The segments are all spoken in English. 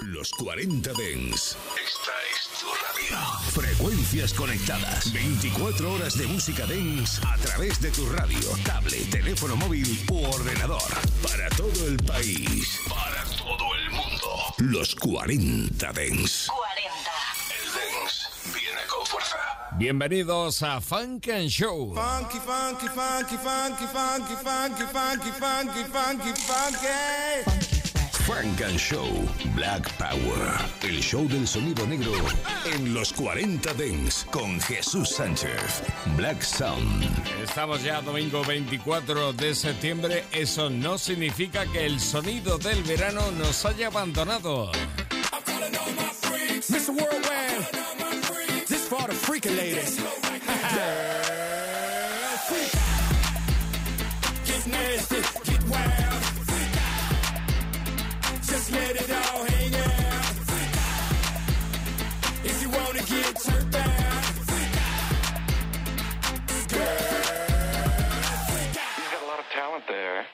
Los 40 Dens. Esta es tu radio. Frecuencias conectadas. 24 horas de música Dens a través de tu radio, tablet, teléfono móvil u ordenador. Para todo el país. Para todo el mundo. Los 40 Dens. 40. El Dens viene con fuerza. Bienvenidos a Funk and Show. Funky, funky, funky, funky, funky, funky, funky, funky, funky, funky. Funk and Show Black Power. El show del sonido negro en los 40 Dens con Jesús Sánchez. Black Sound. Estamos ya domingo 24 de septiembre. Eso no significa que el sonido del verano nos haya abandonado. Mr. Worldwide, this for the freaking ladies. let it all hang out. If you wanna get turned out, He's got a lot of talent there.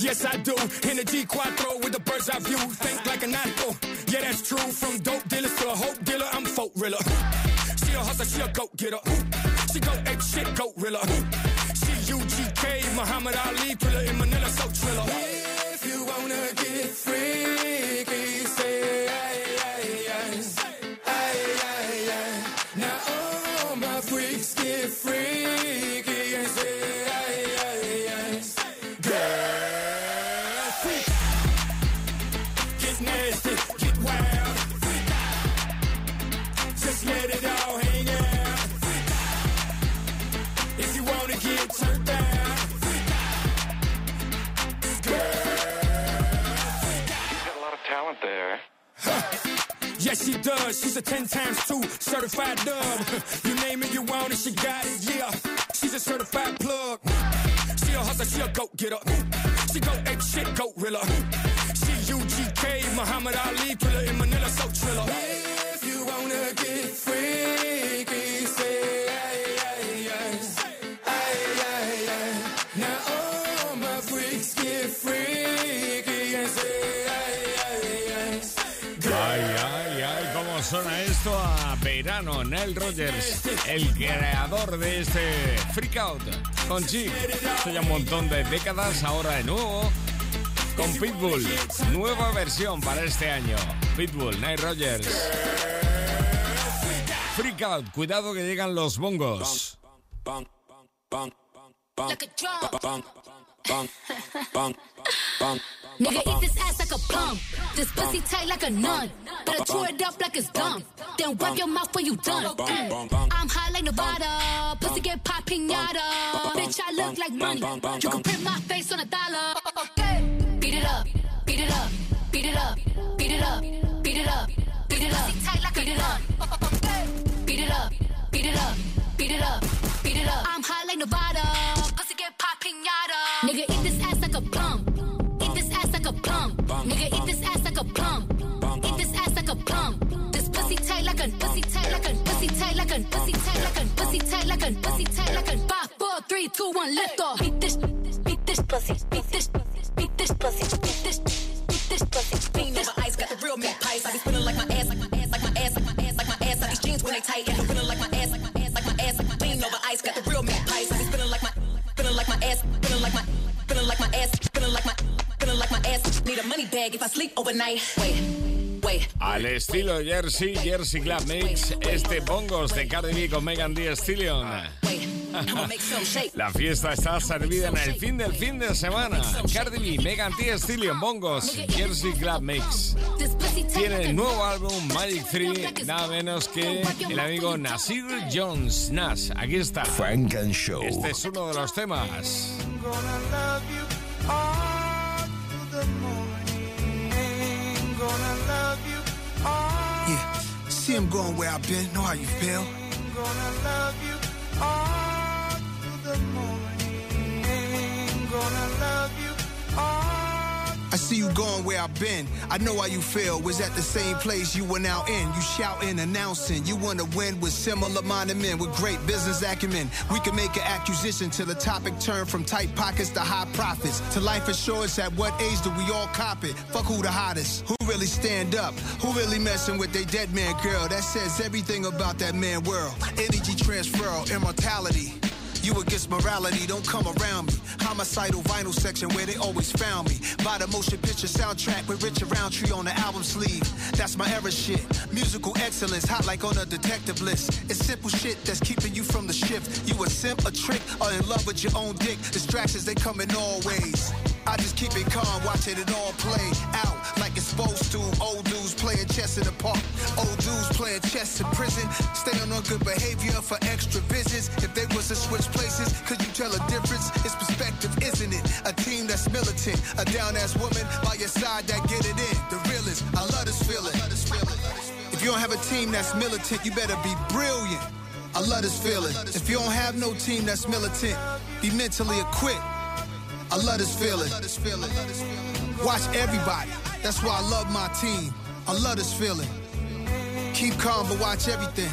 Yes, I do. In the G4 with the bird's eye view. Think like a nautical. Yeah, that's true. From dope dealers to a hope dealer, I'm folk riller. She a hustler, she a goat getter. She go ape shit, goat riller. She UGK, Muhammad Ali, thriller in Manila, so thriller. Wanna get freaky, say aye, aye, aye. Aye, aye, aye. Now all my freaks get freaky and say aye, aye, aye. Girl, freak. Get nasty, get wild. Just let it all hang out. If you wanna get turned out. Talent there. Yes, she does. She's a 10 times 2 certified dub. You name it, you want it, she got it, yeah. She's a certified plug. She a hustler, she a goat getter. She go ape shit, goat riller. She UGK, Muhammad Ali, thriller in Manila, so thriller. If you wanna get freaky, Nile Rogers, el creador de este Freak Out con Chic. Hace ya un montón de décadas, ahora de nuevo con Pitbull. Nueva versión para este año. Pitbull, Nile Rogers. Freak Out, cuidado que llegan los bongos. Nigga, eat this ass like a plum. This pussy tight like a nun. Better chew it up like it's gum. Then wipe your mouth when you done. Mm. I'm high like Nevada. Pussy get pop pinata. Bitch, I look like money. You can print my face on a dollar. Okay. Beat it up. Beat it up. Beat it up. Beat it up. Beat it up. Beat it up. Tight like Beat it up. Beat it up. Beat it up. Beat it up. Beat it up. I'm high like Nevada. Get pop pinata. Nigga, eat this ass like a plum. Eat this ass like a plum. Nigga, eat this ass like a plum. Eat this ass like a plum. This pussy tight like a pussy tight like a pussy tight like a pussy tight like a pussy tight like a pussy tight like a five, four, three, two, one, lift off. Beat this, beat this pussy, beat this, beat this pussy, beat this, beat this pussy. Lean over ice, got the real meat pies. I be spinning like my ass, like my ass, like my ass, like my ass, like my ass. Like these jeans when they tight, Al estilo Jersey, Jersey Club Mix, este bongos de Cardi B con Megan Thee Stallion. La fiesta está servida en el fin del fin de semana. Cardi B, Megan Thee Stallion, bongos, Jersey Club Mix. Tiene el nuevo álbum Magic 3, nada menos que el amigo Nasir Jones. Nas, aquí está. Funk and Show. Este es uno de los temas. Gonna love you all. Yeah, see him going where I've been, know how you feel. Gonna love you all through the morning. Gonna love you see you going where I've been. I know how you feel. Was at the same place you were now in. You shouting, announcing. You wanna win with similar minded men with great business acumen. We can make an acquisition to the topic turn from tight pockets to high profits. To life assurance at what age do we all cop it? Fuck who the hottest. Who really stand up? Who really messing with they dead man girl? That says everything about that man world. Energy transfer, immortality. You against morality, don't come around me. Homicidal vinyl section where they always found me. By the motion picture soundtrack with Richard Roundtree on the album sleeve. That's my era shit. Musical excellence, hot like on a detective list. It's simple shit that's keeping you from the shift. You a simp, a trick, or in love with your own dick. Distractions, they come in all ways. I just keep it calm, watching it all play out like it's supposed to. Old playing chess in the park. Old dudes playing chess in prison. Stay on good behavior for extra visits. If they was to switch places, could you tell a difference? It's perspective, isn't it? A team that's militant. A down ass woman by your side that get it in. The realest, I love this feeling. If you don't have a team that's militant, you better be brilliant. I love this feeling. If you don't have no team that's militant, be mentally equipped. I love this feeling. Watch everybody. That's why I love my team. I love this feeling. Keep calm, but watch everything.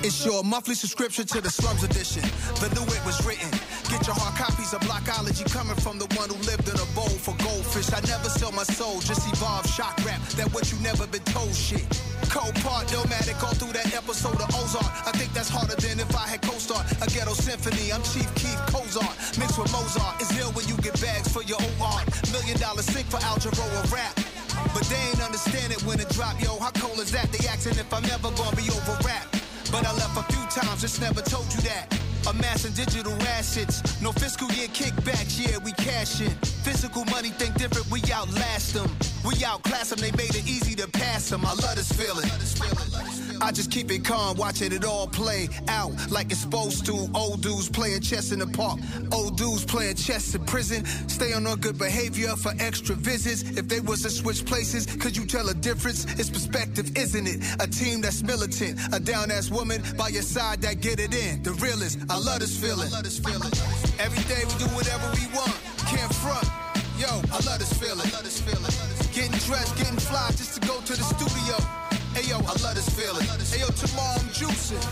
It's your monthly subscription to the Slums Edition. The new it was written. Get your hard copies of Blockology coming from the one who lived in a bowl for goldfish. I never sell my soul, just evolve shock rap. That what you never been told shit. Cold part, nomadic all through that episode of Ozark. I think that's harder than if I had co-star a ghetto symphony. I'm Chief Keef Cozart, mixed with Mozart. It's ill when you get bags for your own art. Million dollar sink for algebra or rap. But they ain't understand it when it drop, yo. How cold is that? They asking if I'm ever gonna be over rap. But I left a few times, just never told you that. Amassing digital assets, no fiscal year kickbacks, yeah, we cash in. Physical money think different, we outlast them. We outclass them, they made it easy to pass them. I love this feeling. I just keep it calm, watching it all play out like it's supposed to. Old dudes playing chess in the park, old dudes playing chess in prison. Stay on our good behavior for extra visits. If they was to switch places, could you tell a difference? It's perspective, isn't it? A team that's militant, a down ass woman by your side that get it in. The realest, I love this feeling. Every day we do whatever we want, can't front. Yo, I love this feeling. Getting dressed, getting fly just to go to the studio. Hey yo, I love this feeling. Hey yo, tomorrow I'm juicing.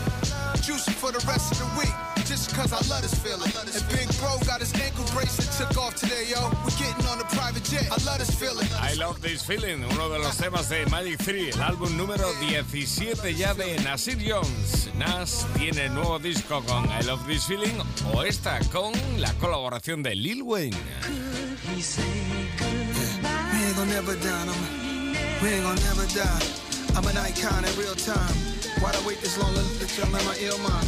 Juicing for the rest of the week. Just cause I love this feeling. And Big Bro got his ankle bracelet took off today, yo. We're getting on a private jet. I love this feeling. I Love This Feeling, uno de los temas de Magic 3, el álbum número 17 ya de Nasir Jones. Nas tiene nuevo disco con I Love This Feeling o esta con la colaboración de Lil Wayne. Never die, no. We ain't gonna never die. I'm an icon in real time. Why'd I wait this long y'all in my ill mind?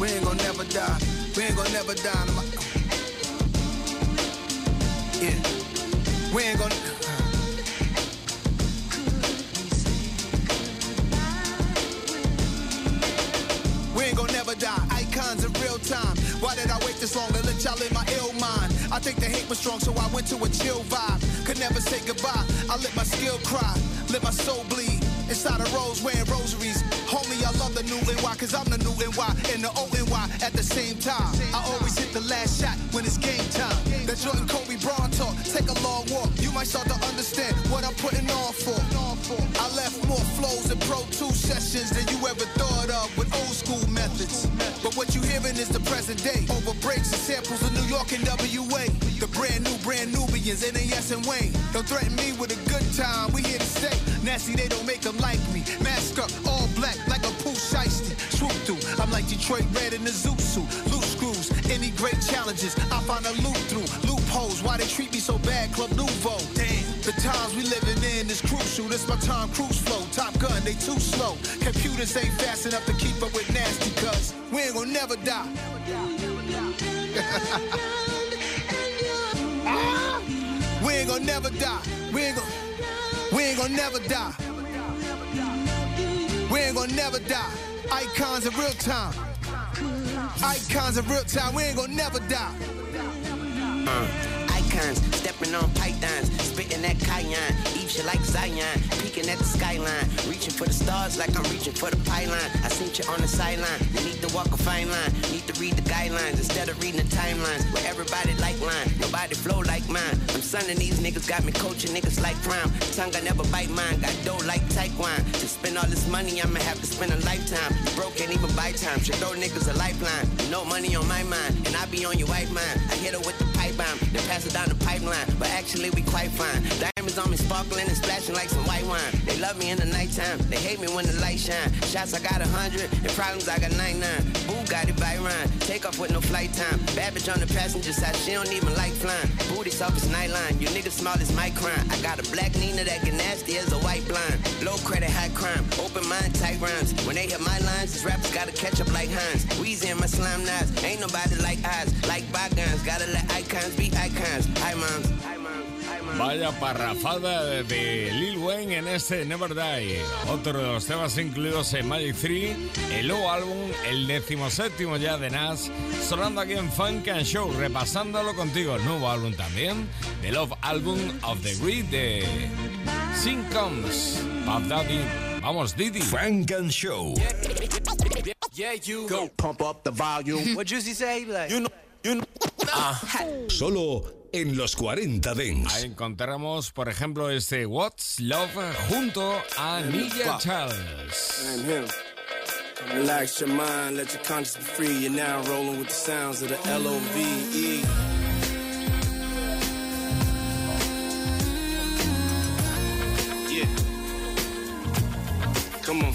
We ain't gonna never die. We ain't gonna never die. No. Uh, yeah. We ain't gonna. Uh. We ain't gonna never die. Icons in real time. Why did I wait this long to let y'all in my ill mind? I think the hate was strong, so I went to a chill vibe. Could never say goodbye. I let my skill cry, let my soul bleed. Inside a rose wearing rosaries. Homie, I love the new NY, cause I'm the new NY and the old NY at the same time. I always hit the last shot when it's game time. That Jordan Kobe Braun talk, take a long walk. You might start to understand what I'm putting on for. I left more flows and Pro 2 sessions than you ever thought of with old school methods. But what you hearing is the present day. Over breaks and samples of New York and WA. The brand new, brand Nubians, NAS and Wayne. Don't threaten me with a good time, we here to stay. Nasty, they don't make them like me. Mask up, all black, like a Pooh Shiesty. Swoop through, I'm like Detroit Red in the zoot suit. Loose screws, any great challenges, I find a loop through. Loopholes, why they treat me so bad, Club Nouveau. Damn, the times we living in is crucial. This my Tom Cruise flow. Top gun, they too slow. Computers ain't fast enough to keep up with nasty, cuz we ain't gonna never die. Ah, we ain't gonna never die. We ain't gonna, we ain't gonna never die. We ain't gonna never die. Icons in real time. Icons in real time. We ain't gonna never die. Uh, icons, stepping on pythons, spitting that cayenne. Eat shit like Zion, peeking at the skyline, reaching for the stars like I'm reaching for the pylon. I seen you on the sideline, you need to walk a fine line, need to read the guidelines instead of reading the timelines. Where everybody like line, nobody flow like mine. I'm sonning these niggas, got me coaching niggas like crime. Tongue I never bite mine, got dough like Taekwon. To spend all this money, I'ma have to spend a lifetime. You Broke can't even buy time, should throw niggas a lifeline. No money on my mind, and I be on your white mind. I hit her with the pipe bomb, then pass it down the pipeline. But actually, we quite fine. Diamonds on me sparkling and splashing like some white wine. They love me in the nighttime, they hate me when the light shine. Shots I got a hundred, and problems I got 99. Boo got it by Ryan, take off with no flight time. Bitch on the passenger side, she don't even like flying. Booty soft as nightline, you niggas small as my crime. I got a black Nina that get nasty as a white blind. Low credit, high crime, open mind, tight rhymes. When they hit my lines, these rappers gotta catch up like Hines. Weezy in my slime knives, ain't nobody like eyes, like bygones. Gotta let icons be icons. Hi moms. Hi moms. Vaya parrafada de Lil Wayne en este Never Die. Otro de los temas incluidos en Magic 3, el nuevo álbum, el decimoséptimo ya de Nas, sonando aquí en Funk and Show, repasándolo contigo. Nuevo álbum también, The Love Album of the Grid de Sin Comes, Puff Daddy. Vamos, Didi. Funk and Show. Yeah, you go pump up the volume. What Juicy say? Like, You know, you know. Solo en los 40 Dents. Ahí encontramos, por ejemplo, este What's Love junto a Nia Charles. And him. Relax your mind, let your conscience be free. You're now rolling with the sounds of the L O V E. Yeah. Come on.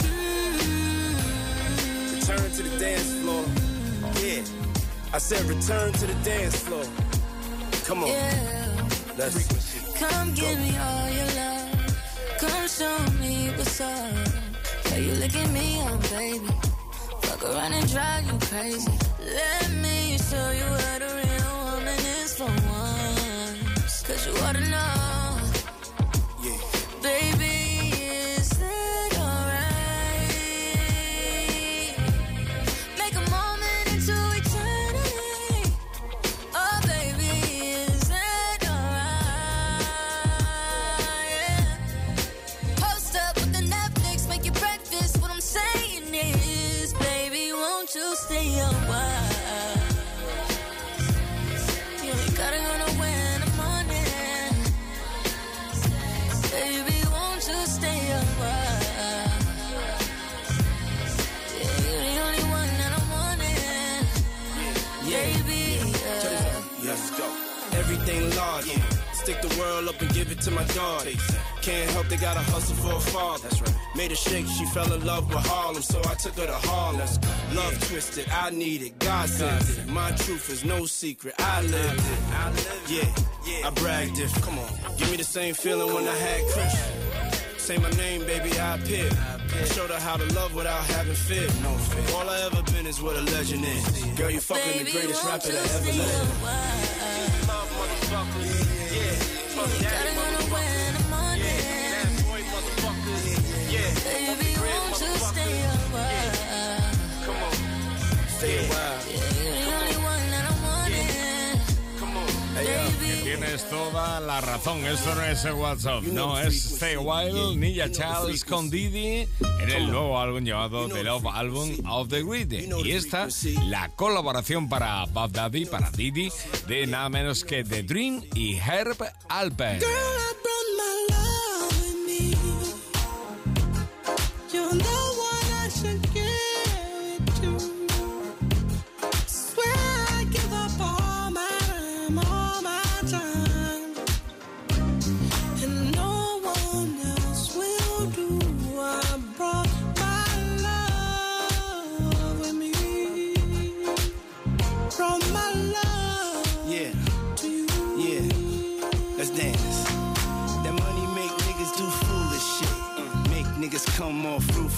Return to the dance floor. Yeah. I said return to the dance floor. Come on. Let's Come give me all your love. Come show me what's up. Yeah, you look at me, oh baby. Fuck around and drive you crazy. Let me show you what a real woman is for once. Cause you ought to know. Stick the world up and give it to my daughter. Can't help they gotta hustle for a father. That's right. Made a shake, she fell in love with Harlem, so I took her to Harlem. Love twisted, I need it, God sent it. My truth is no secret, I lived it. Yeah, yeah, I bragged it. Come on, give me the same feeling when I had Chris. Say my name, baby, I appear. Showed her how to love without having fear. No fear. All I ever been is what a legend is. Girl, you fucking the greatest rapper you that ever stay lived. Gotta go nowhere motherfuckers. in the morning. Bad boy motherfuckers. Yeah. Baby, won't you stay a while? Come on. Stay a while. Tienes toda la razón, esto no es el WhatsApp, no, es Stay Wild, Nia Charles con Didi en el nuevo álbum llamado The Love Album of the Grid. Y esta, la colaboración para Bob Daddy, para Didi, de nada menos que The Dream y Herb Alpert.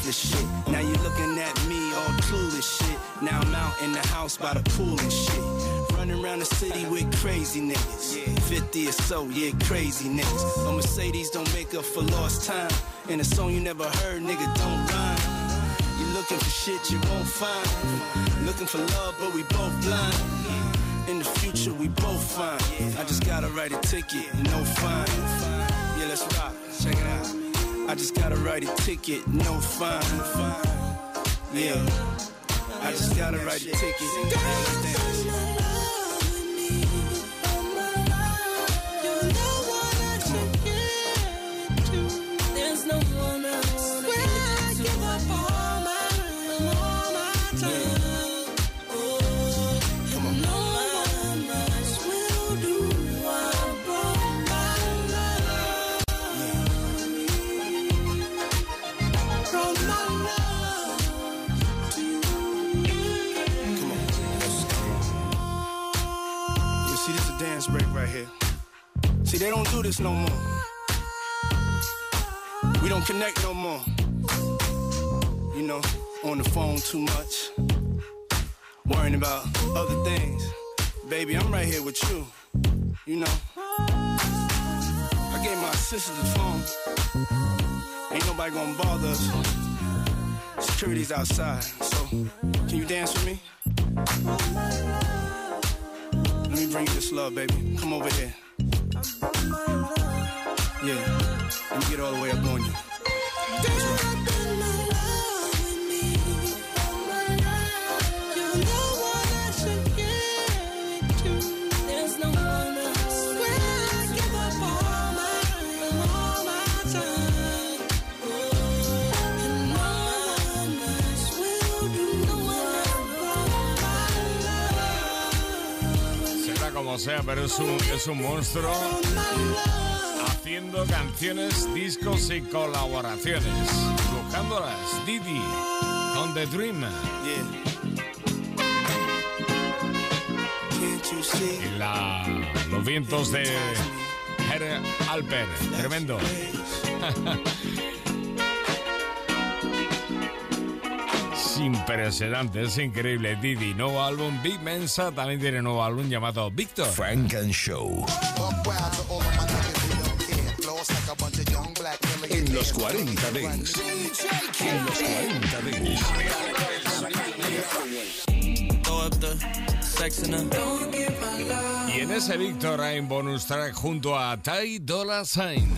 Ruthless shit. Now you're looking at me all clueless shit. Now I'm out in the house by the pool and shit. Running around the city with crazy niggas. 50 or so, yeah, crazy niggas. A Mercedes don't make up for lost time. And a song you never heard, nigga, don't rhyme. You looking for shit you won't find. Looking for love, but we both blind. In the future, we both fine. I just gotta write a ticket, no fine. Yeah, let's rock. Check it out. Just gotta write a ticket, no fine. Yeah, I just gotta write a ticket. Do this no more. We don't connect no more. You know, on the phone too much. Worrying about other things. Baby, I'm right here with you. You know. I gave my sister the phone. Ain't nobody gonna bother us. Security's outside, so can you dance with me? Let me bring you this love, baby. Come over here. Yeah, me get all the way up on you. Como sea, pero es un, es un monstruo haciendo canciones, discos y colaboraciones. Buscándolas, Didi, on the Dream. Y la, los vientos de Herr Alper, tremendo. impresionante, es increíble. Didi, nuevo álbum. Big Mensa también tiene nuevo álbum llamado Victor. Frank and Show. Los 40 Dents. En los 40 Dents. Y en ese Victor hay un bonus track junto a Ty Dolla Sign.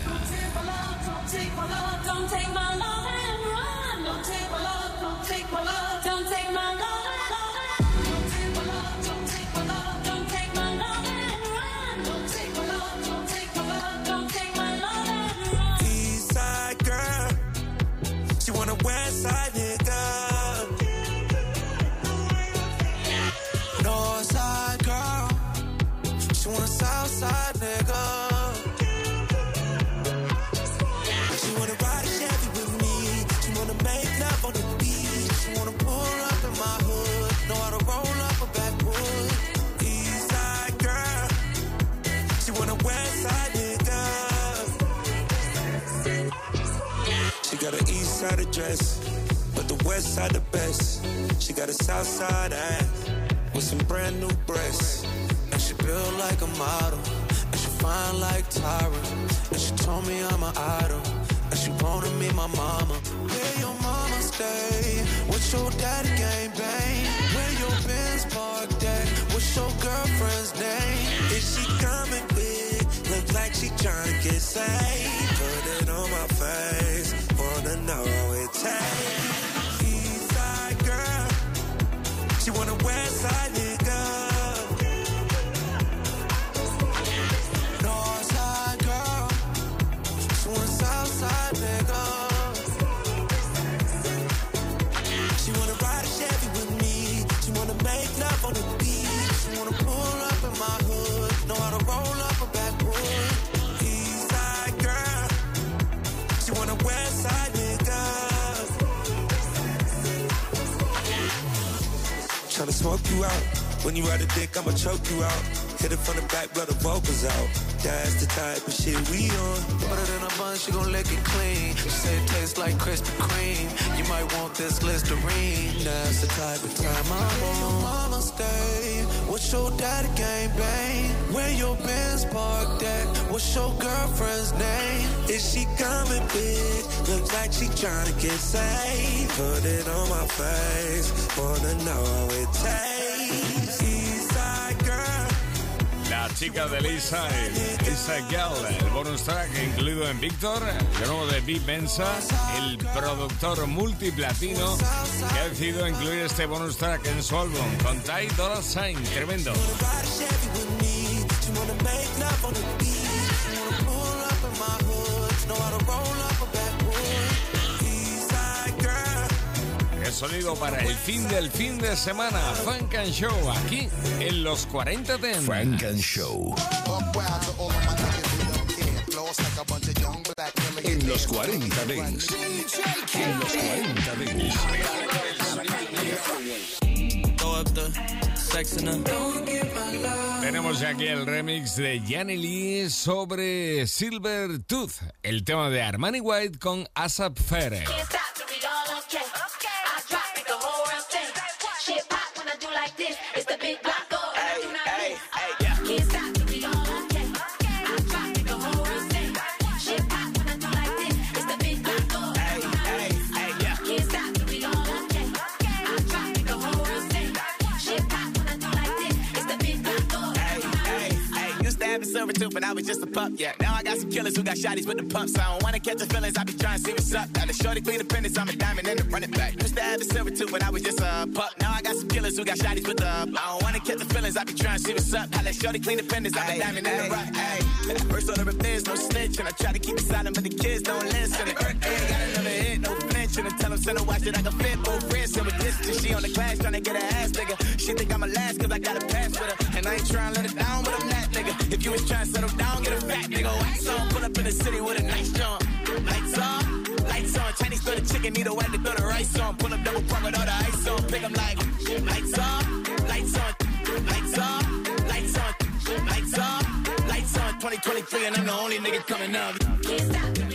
Dress, but the west side the best. She got a south side ass with some brand new breasts. And she built like a model, and she fine like Tyra. And she told me I'm an idol, and she wanna meet my mama. Where your mama stay? What's your daddy game bang? Where your Benz parked at? What's your girlfriend's name? Is she coming with? Look like she trying to get saved. Put it on my face, wanna know Eastside girl, she want a Westside nigga. Smoke you out. When you ride a dick, I'ma choke you out. Hit it from the back, blow the vocals out. That's the type of shit we on. It in a bun, she gon' lick it clean. She say it tastes like Krispy Kreme. You might want this Listerine. That's the type of time I'm on. Your mama stay? What's your daddy game bang? Where your Benz parked at? What's your girlfriend's name? Is she coming big? Looks like she trying to get saved. Put it on my face. Wanna know how it tastes. Chica de Lisa, Lisa Girl, el bonus track incluido en Víctor, de nuevo de Big Benza, el productor multiplatino que ha decidido incluir este bonus track en su álbum con Ty Dolla Sign, tremendo. El sonido para el fin del fin de semana. Funk and Show aquí en los 40 de Funk and Show. En los 40 Dents. En los 40 Dents. Tenemos aquí el remix de Yanni Lee sobre Silver Tooth, el tema de Armani White con Asap Fere. Silver tooth, but I was just a pup, yeah. Now I got some killers who got shotties with the pumps. I don't wanna catch the feelings, I be trying to see what's up. Now the shorty clean the I'm a diamond and a running back. Used to have a silver tooth, but I was just a pup. Now I got some killers who got shotties with the I don't wanna catch the feelings, I be trying to see what's up. Now let shorty clean the I'm a diamond and a rock. Ay. First order of biz, no snitch, and I try to keep it silent, but the kids don't listen. Birthday, got another hit, no flinch, and tell them send a watch that I can fit both wrists. And with this, she on the class trying to get her ass nigga. She think I'm a last cause I got a pass with her. And I ain't trying to let it down, but I'm that nigga. If you was trying to settle down, get a fat nigga. Wax on, pull up in the city with a nice jump. Lights on, lights on. Chinese throw the chicken, need a way to throw the rice on. Pull up double park with all the ice on. Pick 'em like lights on, lights on, lights on, lights on, lights on, lights on. 2023, and I'm the only nigga coming up. Can't stop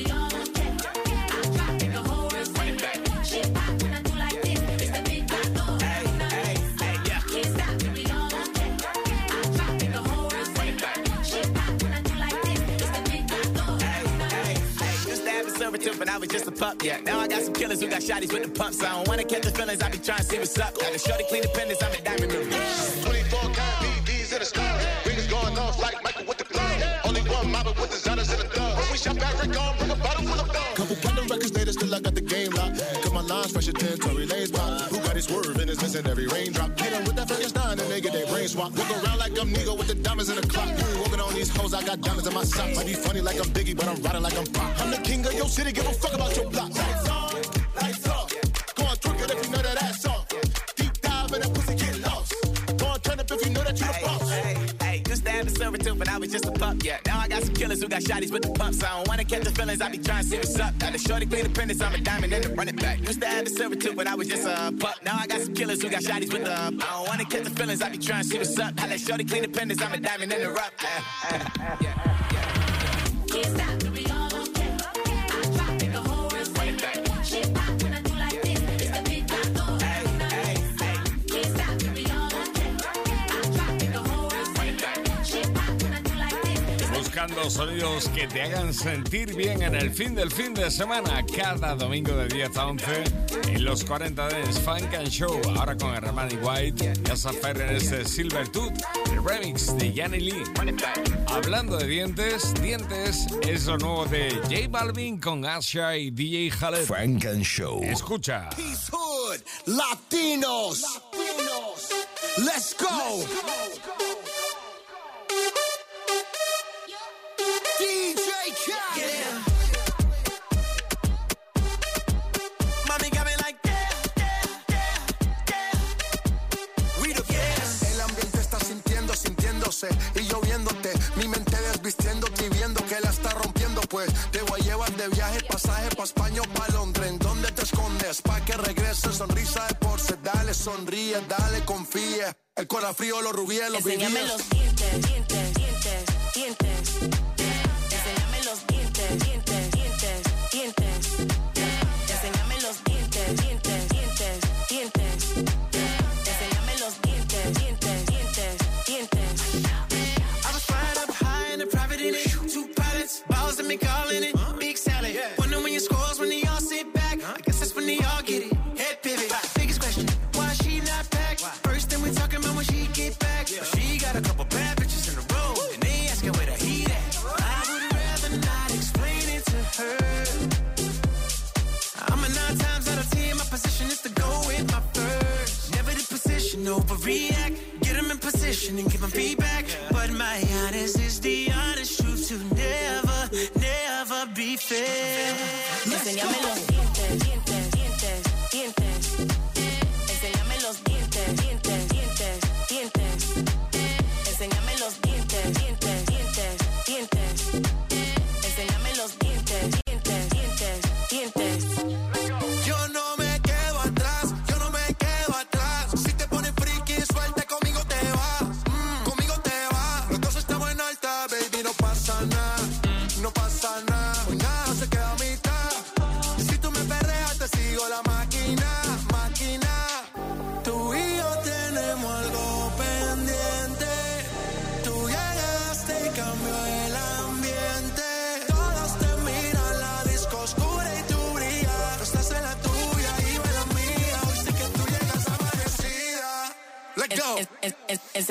Used to have a silver tooth, but I was just a pup, yeah. Now I got some killers who got shotties with the pumps. I don't wanna catch the feelings, I be trying to see what's up. Now the shorty clean the pendants, I'm a diamond in the 24 karat BDs in the sky. Rings going off like Michael with the glove. Only one mobbing with designers in the thug. When we shop Africa, bring a bottle full of thug. Couple platinum records later, still I got the game locked. My lines fresh as 10 Tory Lanez pop. Who got his swerve and is missing every raindrop. Hit 'em with that Frankenstein and they get their brain swap. Look around like I'm Nigo with the diamonds in the clock. You ain't walking on these hoes, I got diamonds in my socks. Might be funny like I'm Biggie, but I'm riding like I'm Pop. I'm the king of your city, give a fuck about your block. Lights on, lights off. Go on, twerk it if you know that ass off. Deep dive and that pussy, get lost. Go on, turn up if you know that you the boss. A silver tooth, but I was just a pup, yeah. Now I got some killers who got shotties with the pumps. I don't wanna catch the feelings, I be trying to see what's up. Now the shorty clean the pendants, I'm a diamond and a running back. Used to have a silver tooth, but I was just a pup. Now I got some killers who got shotties with the I don't wanna catch the feelings, I be trying to see what's up. Now let shorty clean the pendants, I'm a diamond in the rough. Yeah, yeah, yeah. Can't stop Buscando sonidos que te hagan sentir bien en el fin del fin de semana, cada domingo de 10 a 11 en los 40 Dance Funk and Show. Ahora con Armani White, ya Fer en este Silver Tooth, el remix de Yanni Lee. Hablando de dientes, dientes es lo nuevo de J Balvin con Asha y DJ Khaled. Funk and Show. Escucha. Peace Hood, Latinos. Let's go. DJ Khaled. El ambiente está sintiendo, sintiéndose y yo viéndote. Mi mente desvistiéndote y viendo que la está rompiendo. Pues te voy a llevar de viaje, pasaje pa' España o pa' Londres. ¿En dónde te escondes? Pa' que regreses, sonrisa de porce. Dale, sonríe, dale, confía. El corazón frío, los rubíes, los Enséñame vivíes. los dientes, dientes, dientes, dientes. and giving feedback.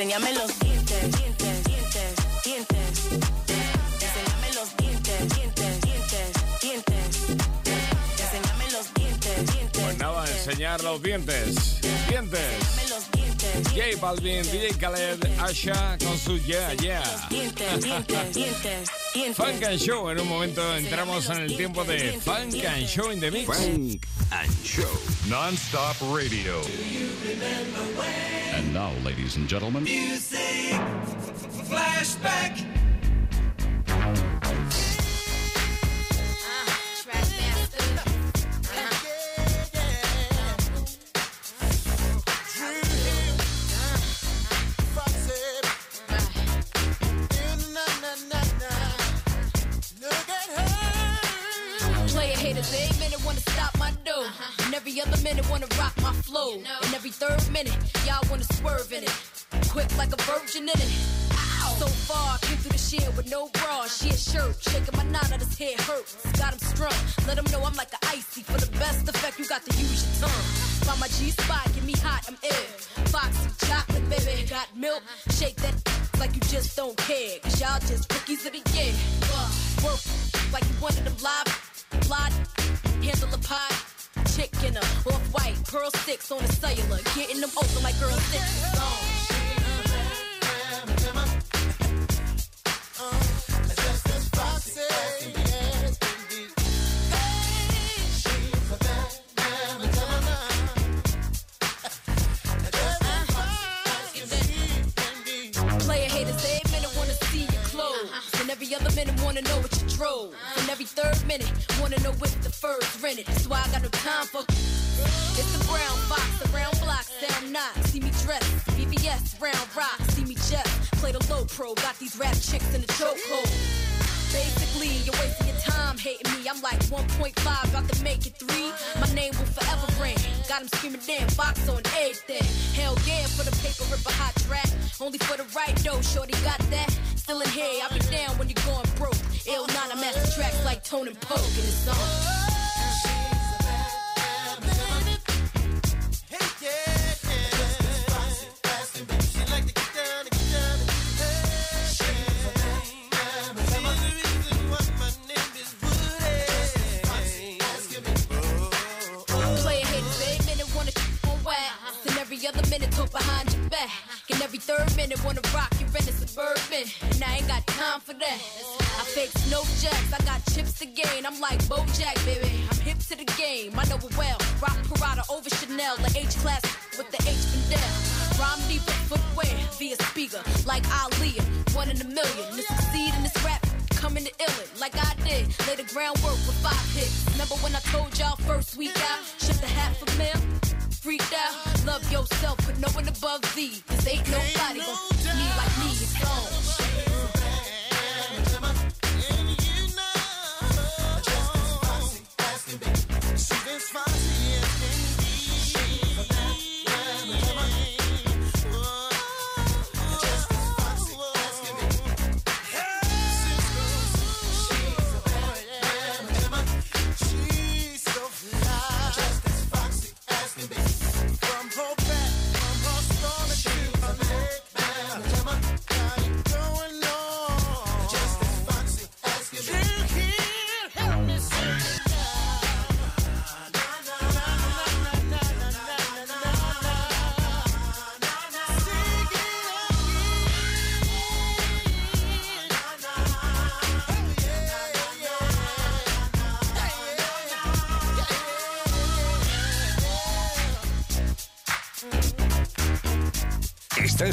Enséñame los dientes, dientes, dientes, dientes. Enséñame los dientes, dientes, dientes, dientes. Enséñame los dientes, dientes. Pues nada, enseñar los dientes, dientes. J Balvin, DJ Khaled, Asha con su Yeah Yeah. Dientes, dientes, dientes. Funk and Show, en un momento entramos en el tiempo de Funk and Show in the Mix. Funk and Show, non-stop radio. Do you remember when now, ladies and gentlemen. Music flashback.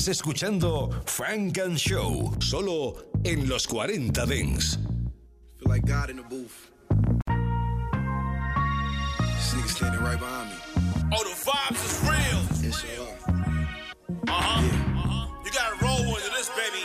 Estás escuchando Funk and Show, solo en los 40 Dance. Feel like God in the booth. This nigga standing right behind me. Oh, the vibes is real. Yes, sir. Uh huh. Uh-huh. You gotta roll into this, baby.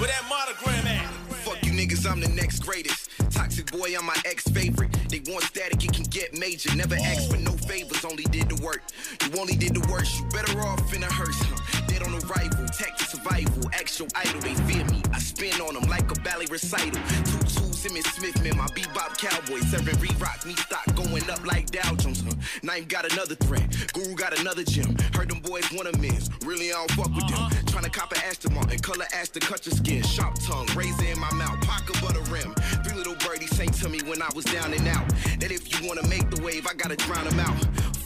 With that monogram at. Fuck you niggas, I'm the next greatest. Toxic boy, I'm my ex favorite. They want static, it can get major. Never asked for no favors, only did the work. You only did the worst, you better off in a hearse, huh? Dead on arrival, tactic survival. Actual idol, they fear me. I spin on them like a ballet recital. Two tools, Emmitt Smith, man, my bebop cowboy. Serving re-rock, me stock going up like Dow Jones, huh? Knife got another threat, Guru got another gem. Heard them boys want a miss, really I don't fuck with them. Uh-huh. Tryna cop a Aston Martin, color ash to cut your skin. Sharp tongue, razor in my mouth, pocket butter rim. Little birdie sang to me when I was down and out. That if you wanna make the wave, I gotta drown them out.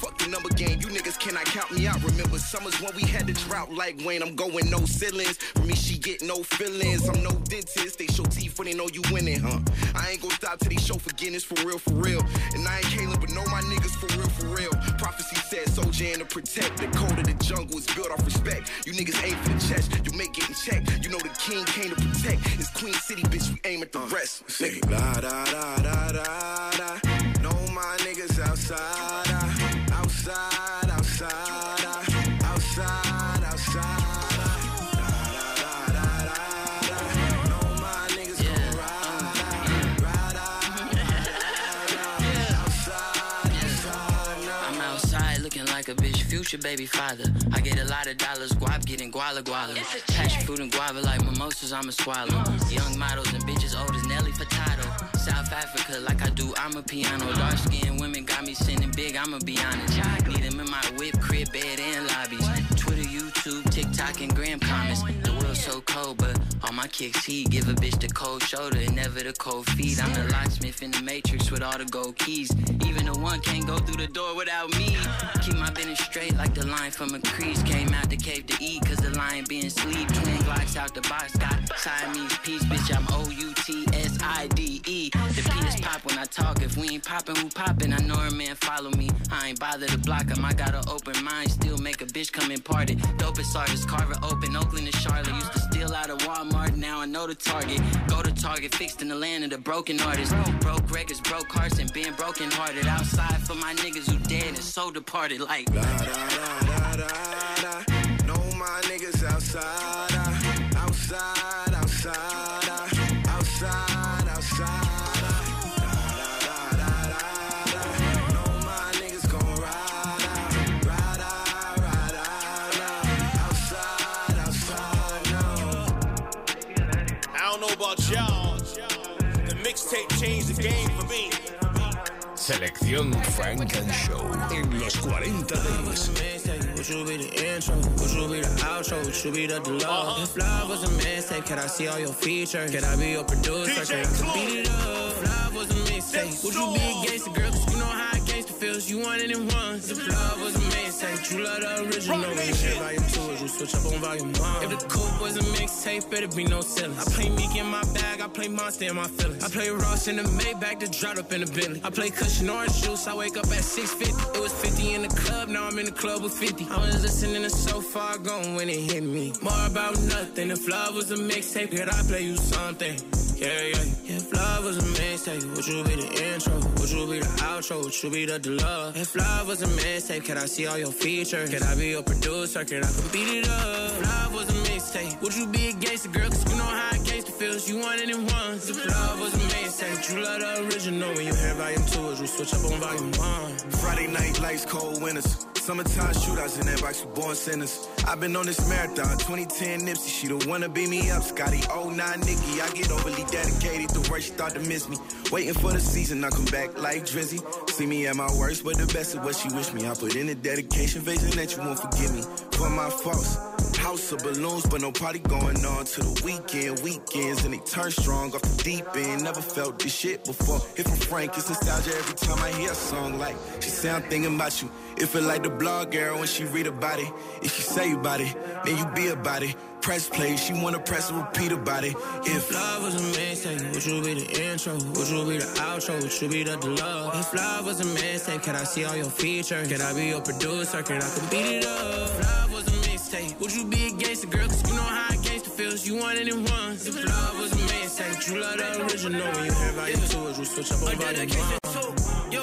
Fuck the number game, you niggas cannot count me out. Remember summers when we had the drought like Wayne, I'm going no ceilings. For me, she get no feelings. I'm no dentist, they show teeth when they know you winning, huh? I ain't gonna stop till they show forgiveness for real, for real. And I ain't Caleb, but know my niggas for real, for real. Prophecy said soldier and to protect. The code of the jungle is built off respect. You niggas aim for the chest, you make it in check. You know the king came to protect. It's Queen City, bitch, we aim at the rest. Nigga. La da da da da da. Know my niggas outside, ah. outside, outside, future baby father. I get a lot of dollars, guap getting guala guala. Passion fruit and guava like mimosas, I'ma swallow. Young models and bitches old as Nelly Furtado. South Africa, like I do, I'm a piano. Dark skinned women got me sending big, I'ma be honest. Need them in my whip, crib, bed, and lobbies. Twitter, YouTube, TikTok, and gram comments. The world's so cold, but all my kicks heat. Give a bitch the cold shoulder and never the cold feet. I'm the locksmith in the matrix with all the gold keys. Even the one can't go through the door without me. Keep my business straight like the line from a crease. Came out the cave to eat, cause the lion being sleep. Twin Glocks out the box, got Siamese peace. Bitch, I'm O U T S I D E. The P is pop when I talk. If we ain't poppin', who poppin'? I know a man follow me. I ain't bother to block him. I got an open mind, still make a bitch come and party. Dopest artist, Carver open, Oakland and Charlotte. Used to steal out of Walmart, now I know the target. Go to Target, fixed in the land of the broken artists. Broke records, broke hearts, and being broken hearted. Outside for my niggas who dead and so departed. Like, Da da da da da da. Know my niggas outside, outside, outside, Selección Frank and Show en los 40 Dents. Would you be the intro? Would you be the outro? Would you be the deluxe? If love was a mixtape, can I see all your features? Can I be your producer? Can I beat it up? If love was a mixtape, would you be a gangster girl? You want it in ones. If love was a mixtape, you love the original. Hear volume two, you switch up on volume one. If the coupe was a mixtape, better be no ceilings. I play Meek in my bag, I play Monster in my feelings. I play Ross in the Maybach the dropped up in the Bentley. I play cushion orange juice, I wake up at 6.50. It was 50 in the club, now I'm in the club with 50. I was listening to So Far Gone when it hit me. More about nothing, if love was a mixtape, could I play you something? Yeah, yeah. If love was a mixtape, would you be the intro? Would you be the outro? Would you be the deluxe? If love was a mixtape, could I see all your features? Could I be your producer? Could I come beat it up? If love was a mixtape, would you be a gangster girl? Cause you know how a gangster You want it ones. If love was a mixtape, you love the original. When you hear volume two, you switch up on volume one. Friday night lights, cold winters. Summertime shootouts in that box, we born sinners. I've been on this marathon, 2010 Nipsey. She don't wanna beat me up, Scotty. Oh, 09 Nikki. I get overly dedicated. The worst she thought to miss me. Waiting for the season, I come back like Drizzy. See me at my worst, but the best of what she wish me. I put in the dedication, vision that you won't forgive me for my faults. House of balloons, but no party going on to the weekend. Weekends, and they turn strong off the deep end. Never felt this shit before. If I'm frank, it's nostalgia every time I hear a song like she say I'm thinking about you. It feel like the blog girl when she read about it. If she say about it, then you be about it. Press play, she wanna press and repeat about it. If love was a mixtape, would you be the intro? Would you be the outro? Would you be the deluxe? If love was a mixtape, can I see all your features? Can I be your producer? Can I come beat it up? gangster girl, cause you know how I a gangster feels. You want it in ones. If love was a man, say true love the original. When you have about your tours, you switch up on body. Yo,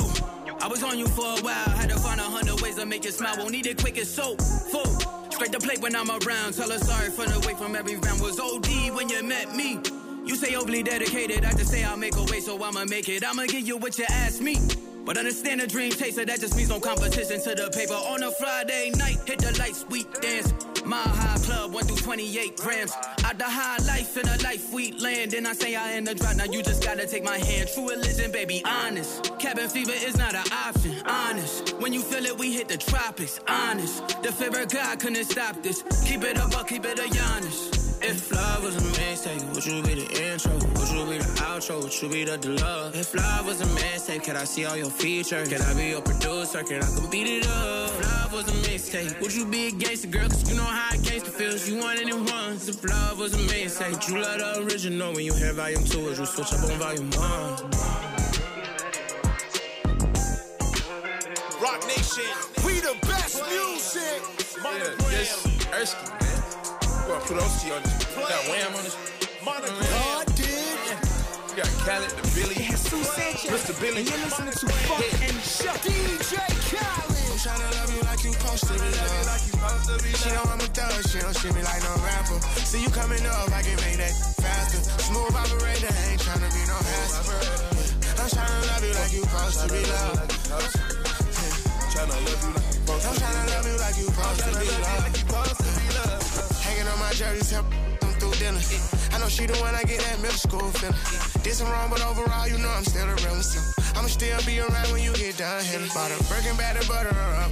I was on you for a while. Had to find a hundred ways to make you smile. Won't need it quick as soap. Full. Straight the plate when I'm around. Tell her sorry for the wait from every round. Was OD when you met me. You say overly dedicated. I just say I'll make a way, so I'ma make it. I'ma give you what you ask me. But understand the dream chaser, that just means no competition to the paper. On a Friday night, hit the light, sweet dance. My high club, 1 through 28 grams. Out the high life in a life we land. And I say I in the drop, now you just gotta take my hand. True religion, baby, honest. Cabin fever is not an option, honest. When you feel it, we hit the tropics, honest. The favorite God couldn't stop this. Keep it up, I'll keep it a Giannis. If love was a mistake, would you be the intro? Would you be the outro? Would you be the, the love? If love was a mistake, can I see all your features? Can I be your producer? Can I come beat it up? If love was a mistake, would you be a gangster girl? Cause you know how a gangster feels. You want it in ones. If love was a mistake, you love the original. When you hear volume two, would you switch up on volume one? Roc Nation. We the best music. Yeah, yes, Erskine, man. Well, put those to you on this. Got Wham on this. God did. You got Khaled, the Billy, Mr. Billy. And you're listening to Funk and Show. DJ Khaled. I'm tryna love you like you supposed to be loved. She know I'm a thug, she don't treat me like no rapper. See you coming up, I can make that faster. Smooth operator, ain't tryna be no hassle. I'm tryna love you like you supposed to be loved. Tryna love you like you supposed I'm tryna love you like you supposed to be loved. Hanging on my jersey, through dinner. I know she the one I get that middle school feeling. Did some wrong, but overall, you know I'm still a real one. I'ma still be around when you get done hitting. Bought a Birkin bag to butter her up.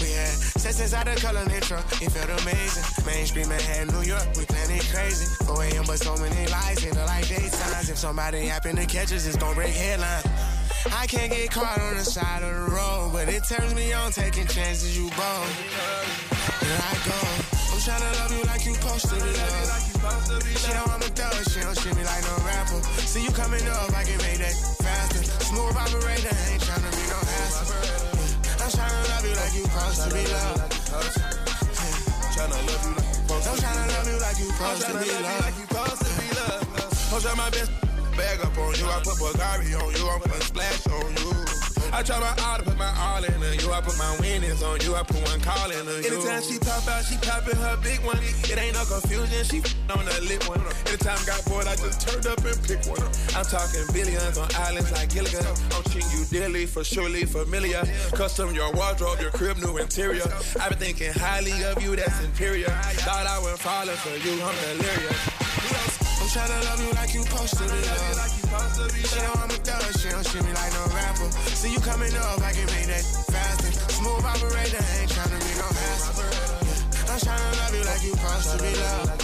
We had sex inside the color truck. It felt amazing. Main Street, Manhattan, New York. We planning crazy. 4 a.m. but so many lights in the like daytimes. If somebody happen to catch us, it's gon' break headlines. I can't get caught on the side of the road, but it turns me on taking chances. You bold. Here I go. I'm tryna love you like you supposed to be loved. She know I'm a thug, she don't treat me like no rapper. See you coming up, I can make that faster. Smooth operator, ain't tryna be no hassle. I'm tryna love you like you supposed to be loved. Tryna love you like you supposed to I'm tryna love you like you supposed to be love you loved. like you supposed to be loved. I'm trying my best bag up on you. I put Bulgari on you. I'm putting splash on you. I try my all to put my all in you. I put my winnings on you. I put one call in you. Anytime she pop out, she popping her big one. It ain't no confusion. She on the lip one. Anytime got bored, I just turned up and picked one. I'm talking billions on islands like Gilligan. I'm treating you dearly, for surely familiar. Custom your wardrobe, your crib, new interior. I've been thinking highly of you, that's inferior. Thought I went falling for you, I'm delirious. I'm tryna love you like you supposed to be loved. She know I'm a thug, she don't treat me like no rapper. See you coming up, I can make that faster. Smooth operator, ain't tryna be no hassle. I'm tryna love you like you supposed to be loved.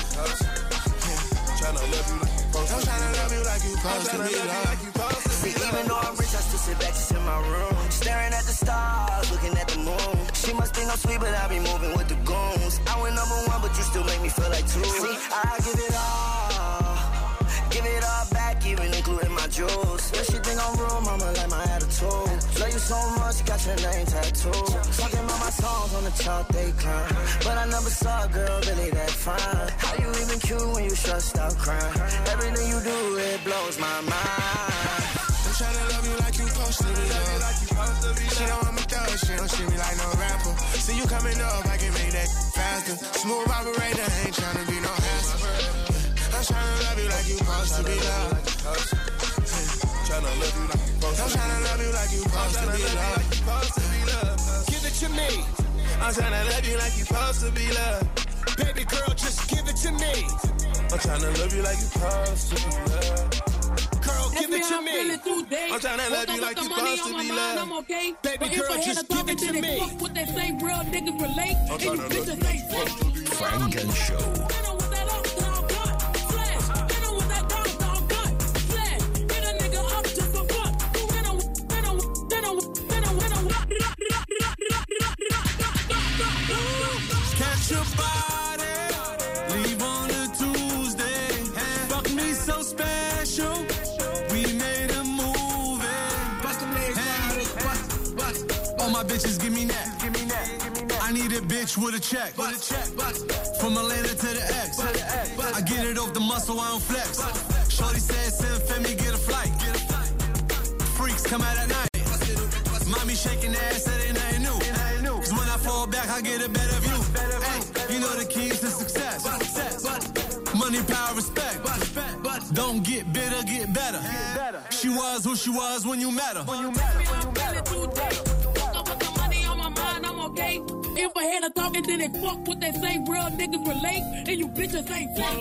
Tryna love you like you supposed I'm tryna love you like you supposed to be loved. See, even though I'm rich, I still sit back, just in my room. Staring at the stars, looking at the moon. She must think I'm sweet, but I be moving with the goons. I went number one, but you still make me feel like two. See, I give it all. Give it all back, even including my jewels. Yeah, she think I'm real, mama, like my attitude. Love you so much, got your name tattooed. Talking about my songs on the chart, they climb. But I never saw a girl really that fine. How you even cute when you stressed out crying? Everything you do, it blows my mind. I'm tryna love you like you supposed to be loved. She know I'm a thug, she don't treat me like no rapper. See you coming up, I can make that faster. Smooth operator, ain't tryna be no hassle. I'm tryna love you like you supposed to be loved. Tryna love you like you supposed I'm tryna love you like you supposed to be loved. Give it to me. I'm tryna love you like you supposed to be loved. Baby girl, just give it to me. I'm tryna love you like you supposed to be loved. Girl, give it to me. I'm tryna love you like you supposed to be loved. I'm okay. Baby girl, just give it to me. What they say, real niggas relate. I'm you tryna love you like you supposed to be loved. Funk and Show. Need a bitch with a check. From Atlanta to the X. I get it off the muscle, I don't flex. Shorty said, send Femi, get a flight. Freaks come out at night. Mommy shaking ass, that ain't nothing new. Cause when I fall back, I get a better view. Hey, you know the keys to success. Money, power, respect. Don't get bitter, get better. She was who she was when you met her. money on my mind, I'm okay. If I had a talking, then they fuck what they say. Real niggas relate, you bitches ain't fake.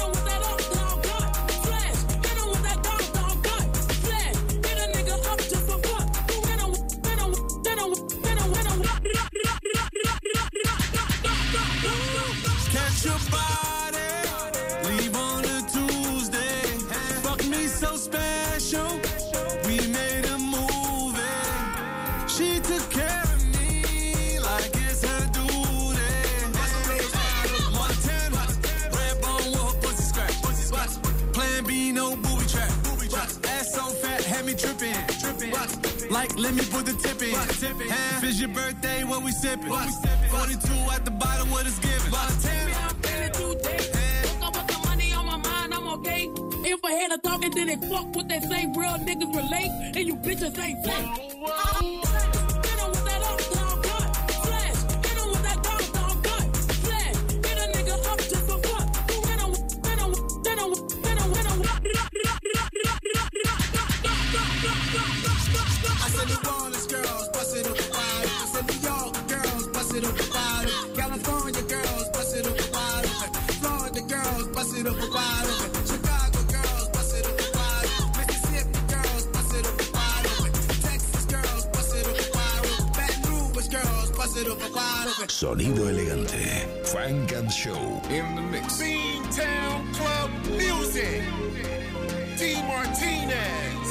'em with that uptown cut. Flash. Hit 'em with that downtown cut. Flash. Hit a nigga up just for what? Hit 'em, hit 'em, hit 'em, hit 'em, hit 'em. Let me put the tip in. Huh? It's your birthday, what we sipping? 42 at the bottom, what it's giving. money on my mind, I'm okay. If I had a talking, then they fuck what they say. Real niggas relate, and you bitches ain't fake. Hit Sonido elegante. Frank and Show. In the mix. Beantown Club Music. D. Martinez.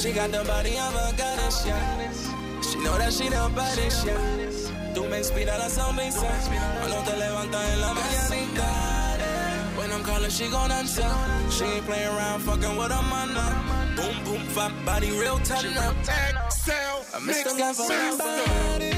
She got the body of a goddess, yeah. She know that she the baddest, yeah. Tú me inspiras la sonrisa cuando te levantas en la mañanita. When I'm calling, she gon' answer. She ain't playing around, fucking with her man. Boom, boom, fat body, real tight now. Excel, I miss the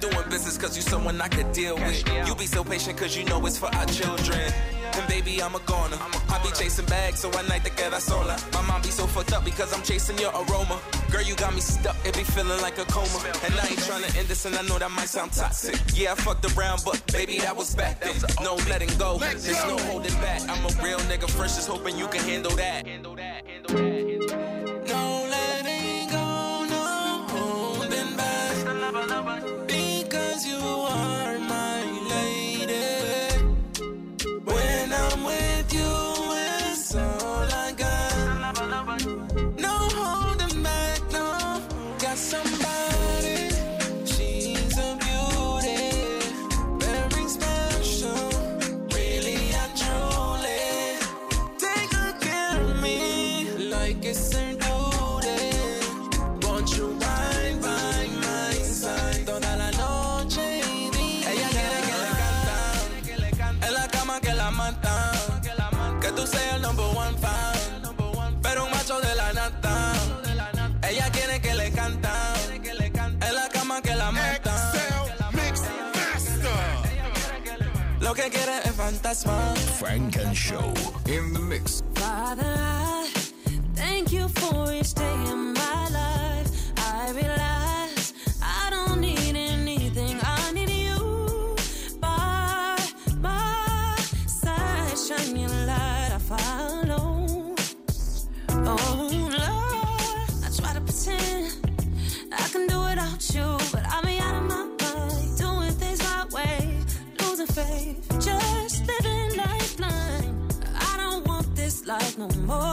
doing business cause you someone I could deal with. You be so patient cause you know it's for our children. And baby, I'm a goner. I be chasing bags, so at night te queda sola. My mom be so fucked up because I'm chasing your aroma. Girl, you got me stuck, it be feeling like a coma. And I ain't trying to end this, and I know that might sound toxic. Yeah, I fucked around, but baby, that was back then. No letting go, there's no holding back. I'm a real nigga first, just hoping you can handle that. No es fantasma. Funk and Show. In the mix. Father, I thank you for your stay in my life. No more.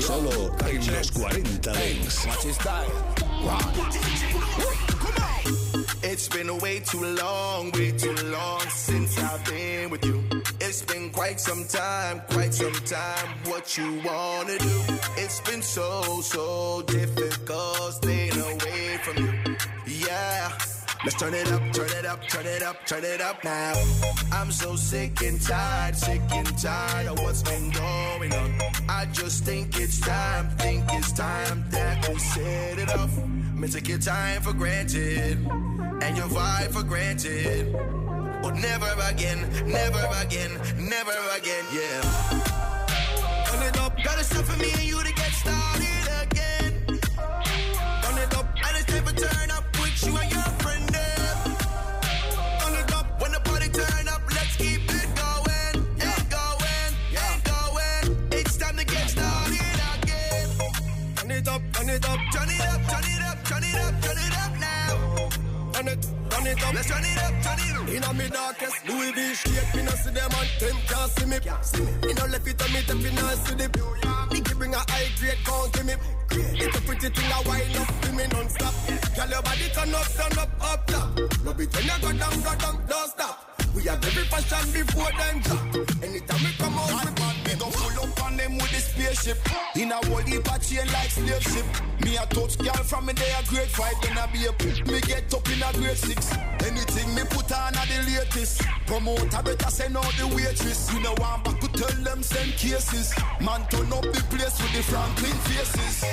Solo en los 40 Dance. It's been way too long, way too long since I've been with you. It's been quite some time, quite some time. What you wanna do? It's been so, so difficult staying away from you. Yeah. Let's turn it up, turn it up, turn it up, turn it up now. I'm so sick and tired, sick and tired of what's been going on. I just think it's time, think it's time that we set it off. Me take your time for granted and your vibe for granted. But never again, never again, never again, yeah. Turn it up, got stuff for me and you to get started turn it up. Let's turn it up, turn it up. In a me darkest Louis V shape, me no see them and them can't see me. Me no left it on me, me no see the. Biggie bring a high grade count to me. It's a pretty thing, I wind up to me non-stop. Girl, your body turn up, turn up, up top. No be turn you go down, go down, don't stop. We have every passion before them drop. Anytime we come out, we bad, we go full up on them with the spaceship. In a whole heap of chain like slave ship. Me a touch girl from me day a grade five, then I be a put. Me get up in a grade six. Anything me put on a the latest. Promoter better send out the waitress. You know I'm back to tell them send cases. Man turn up the place with the Franklin faces.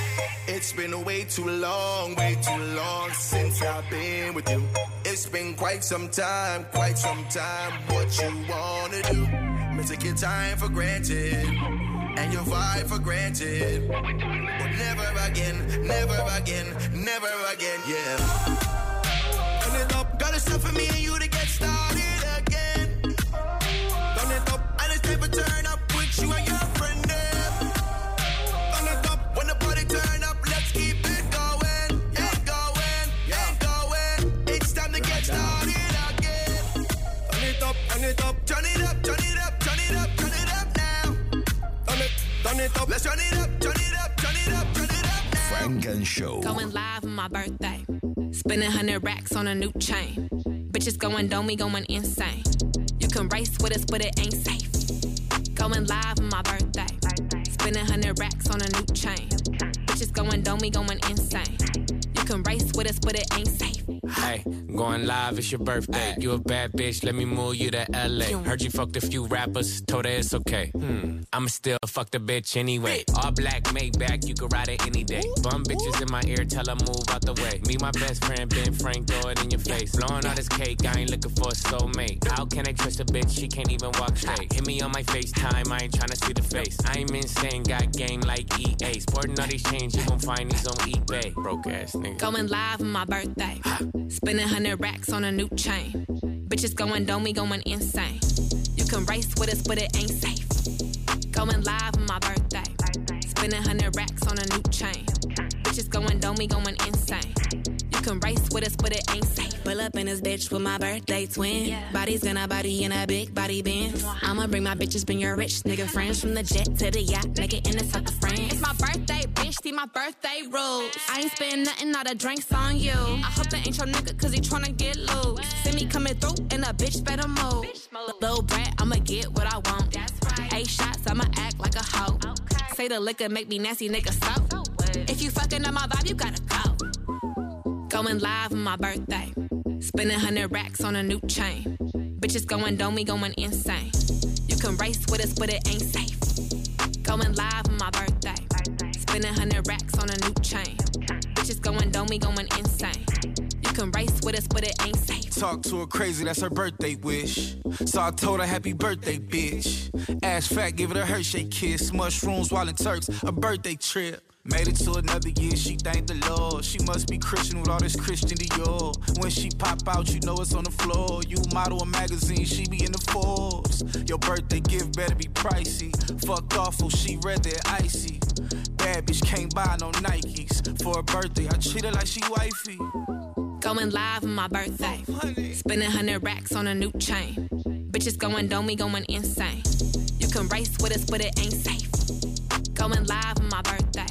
It's been way too long, way too long since I've been with you. It's been quite some time, quite some time. What you wanna do? Me take your time for granted and your vibe for granted. But never again, never again, never again, yeah. Turn it up, got stuff for me and you to turn it up, let's turn it up, turn it up, turn it up, turn it up now. Funk and Show. Going live on my birthday. Spending hundred racks on a new chain. Bitches going dumb, we going insane. You can race with us, but it ain't safe. Going live on my birthday. Spending hundred racks on a new chain. Bitches going dumb, we going insane. You can race with us, but it ain't safe. Hey, going live, it's your birthday. You a bad bitch, let me move you to LA. Heard you fucked a few rappers, told her it's okay. Hmm, I'ma still fuck the bitch anyway. All black, Maybach, you can ride it any day. Bum bitches in my ear, tell her move out the way. Me, my best friend, Ben Frank, throw it in your face. Blowing all this cake, I ain't looking for a soulmate. How can I trust a bitch? She can't even walk straight. Hit me on my FaceTime, I ain't trying to see the face. I'm insane, got game like EA. Sporting all these chains, you gon' find these on eBay. Broke ass nigga. Going live on my birthday. Spending hundred racks on a new chain. Bitches going dome, we going insane. You can race with us, but it ain't safe. Going live on my birthday. Spending hundred racks on a new chain. Bitches going dome, we going insane. You can race with us, but it ain't safe. Pull up in this bitch with my birthday twin. Body's gonna body in a big body bend. I'ma bring my bitches, bring your rich nigga friends from the jet to the yacht, make it in the south of France. It's my birthday, bitch. See my birthday rules. I ain't spending nothing, not a drinks on you. I hope that ain't your nigga, cause he tryna get loose. See me coming through, and a bitch better move. Little brat, I'ma get what I want. Eight shots, I'ma act like a hoe. Say the liquor make me nasty, nigga, so. If you fucking up my vibe, you gotta go. Going live on my birthday. Spending hundred racks on a new chain. Bitches going dome, we going insane. You can race with us, but it ain't safe. Going live on my birthday. Spending hundred racks on a new chain. Bitches going dome, we going insane. You can race with us, but it ain't safe. Talk to her crazy, that's her birthday wish. So I told her happy birthday, bitch. Ass fat, give it a Hershey kiss. Mushrooms while in Turks, a birthday trip. Made it to another year, she thanked the Lord. She must be Christian with all this Christian Dior. When she pop out, you know it's on the floor. You model a magazine, she be in the Forbes. Your birthday gift better be pricey. Fuck awful, she read that icy. Bad bitch can't buy no Nikes. For her birthday, I treat her like she wifey. Going live on my birthday. Oh, Spending hundred racks on a new chain. Bitches going dome, going insane. You can race with us, but it ain't safe. Going live on my birthday.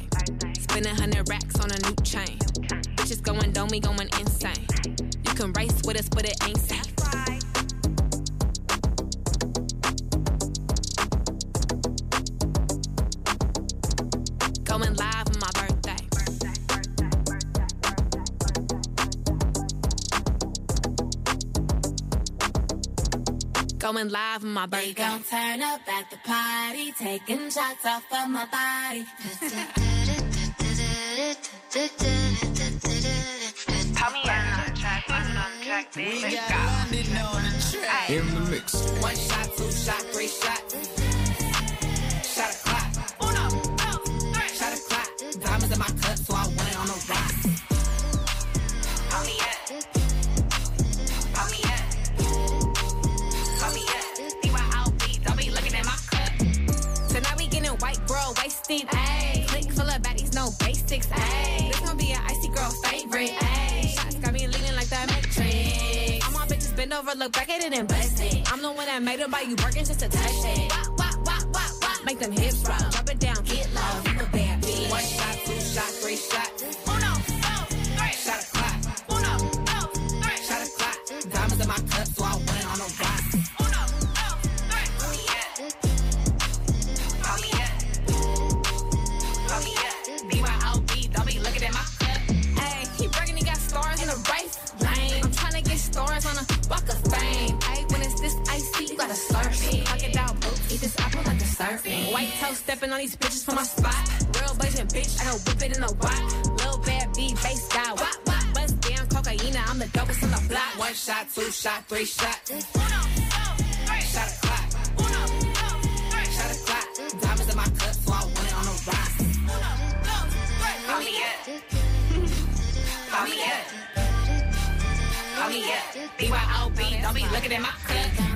Spending hundred racks on a new chain. Bitches going dome, we going insane. You can race with us, but it ain't safe. Going live on my birthday. Going live on my They birthday. gon' turn up at the party, taking shots off of my body. Tell me I'm not attractive, I'm not attractive. We got go. London on the track. In the mix. One shot, two shot, three shot. Shot basics. Ayy, this gon' be an icy girl favorite. Ayy, shots got me leaning like that matrix. I'm on bitches bend over, look back at it and bust it. I'm the one that made her buy you working just to touch it. Wah, wah, wah, wah, wah. Make them hips roll, drop it down, get low. You a bad bitch. One shot, two shot, three shot. Surfing. White toe stepping on these bitches for my spot. Real blazing bitch, I can whip it in a wop. Lil bad B, bass guy, wop wop. Bust down cocaine, I'm the dopest on the block. One shot, two shot, three shot. Uno, dos, tres. Shot a clock. Uno, dos, tres. Shot a clock. Diamonds in my cup, so I went on a rock. Uno, dos, tres. Call me up. Call me up. Call me up. BYOB, don't be looking at my cup.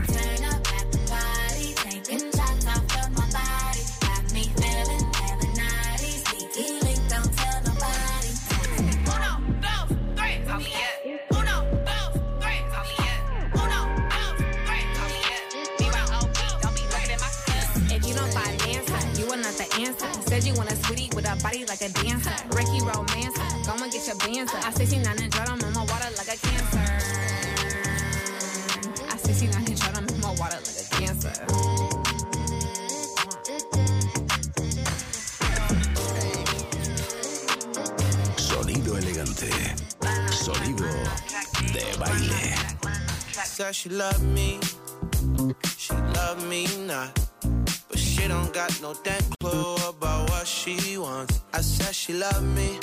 body like a dancer. Ricky romance, go and get your bands up. I say she not in drought, in my water like a cancer. I say she not in drought, in my water like a cancer. elegante. Sonido de baile. Said she love me, she love me not, but she don't got no damn clue about she wants. I said she love me,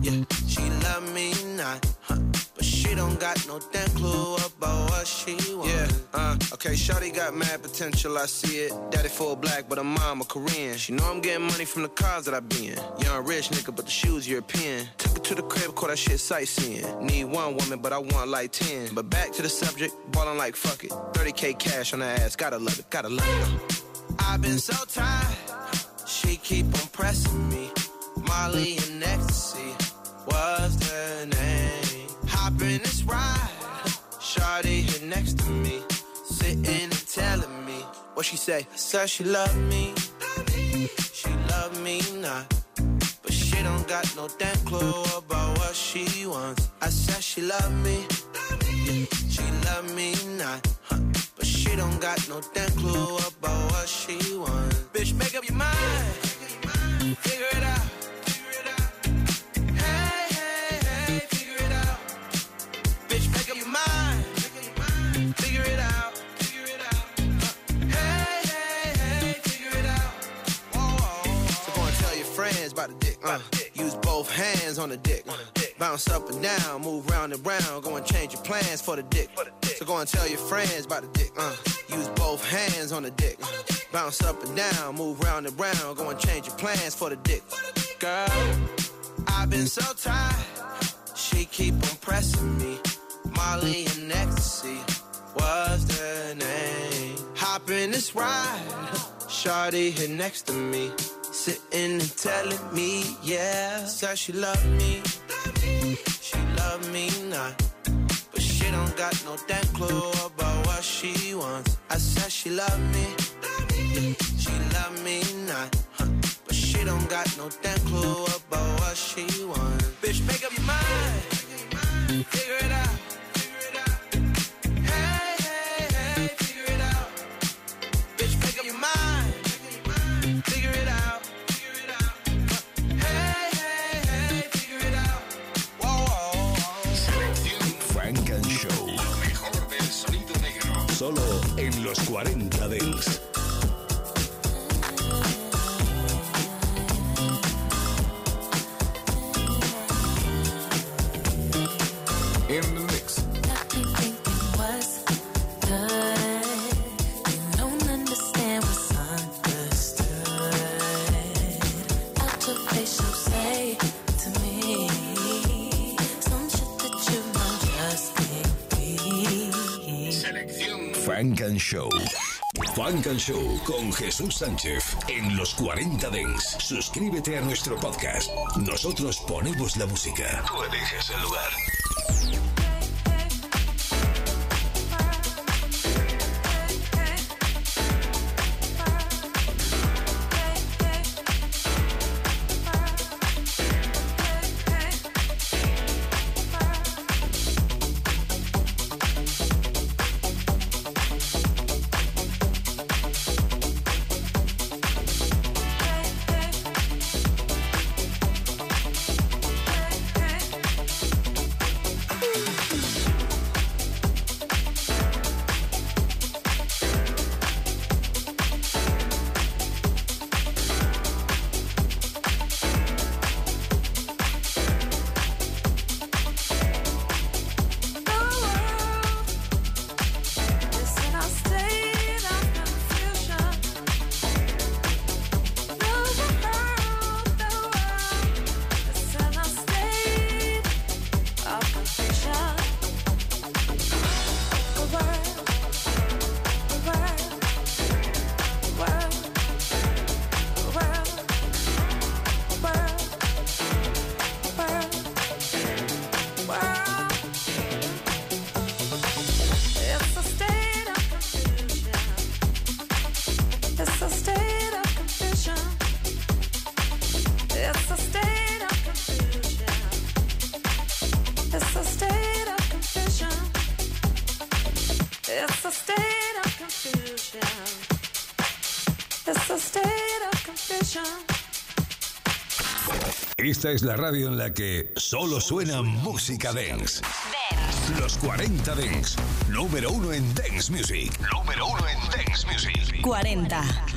yeah, she love me not. Huh. But she don't got no damn clue about what she wants. Yeah, uh, okay, Shawty got mad potential, I see it. Daddy full black, but her mom Korean. She know I'm getting money from the cars that I be in. Young rich nigga, but the shoes European. Took her to the crib, caught that shit sightseeing. Need one woman, but I want like 10. But back to the subject, ballin' like fuck it. 30k cash on her ass, gotta love it, gotta love it. I've been so tired, she keep on pressing me. Molly and ecstasy was the name. Hop in this ride, Shawty here next to me, sitting and telling me what she say. I said she love me, she love me not, but she don't got no damn clue about what she wants. I said she love me, yeah, she love me not, huh, she don't got no damn clue about what she wants. Bitch, make up your mind, figure it out. Hey, hey, hey, figure it out. Bitch, make up your mind. Figure it out. Hey, hey, hey, figure it out. Go and tell your friends about the dick. Both hands on the dick. Bounce up and down, move round and round. Go and change your plans for the dick. So go and tell your friends about the dick. Uh. Use both hands on the dick. Bounce up and down, move round and round. Go and change your plans for the dick. Girl, I've been so tired. She keep on pressing me. Molly and ecstasy was the name. Hop in this ride. Shawty here next to me. Sitting and telling me, yeah. Said she love me. She love me not. But she don't got no damn clue about what she wants. I said she love me. She love me not. Huh. But she don't got no damn clue about what she wants. Bitch, make up your mind. Figure it out. Solo en los 40 Frank and Show. Frank and Show con Jesús Sánchez en los 40 Dents. Suscríbete a nuestro podcast. Nosotros ponemos la música. Tú eliges el lugar. Esta es la radio en la que solo suena música dance. Dance. Los 40 Dents. Número uno en Dance Music. Número uno en Dance Music. 40. Dance.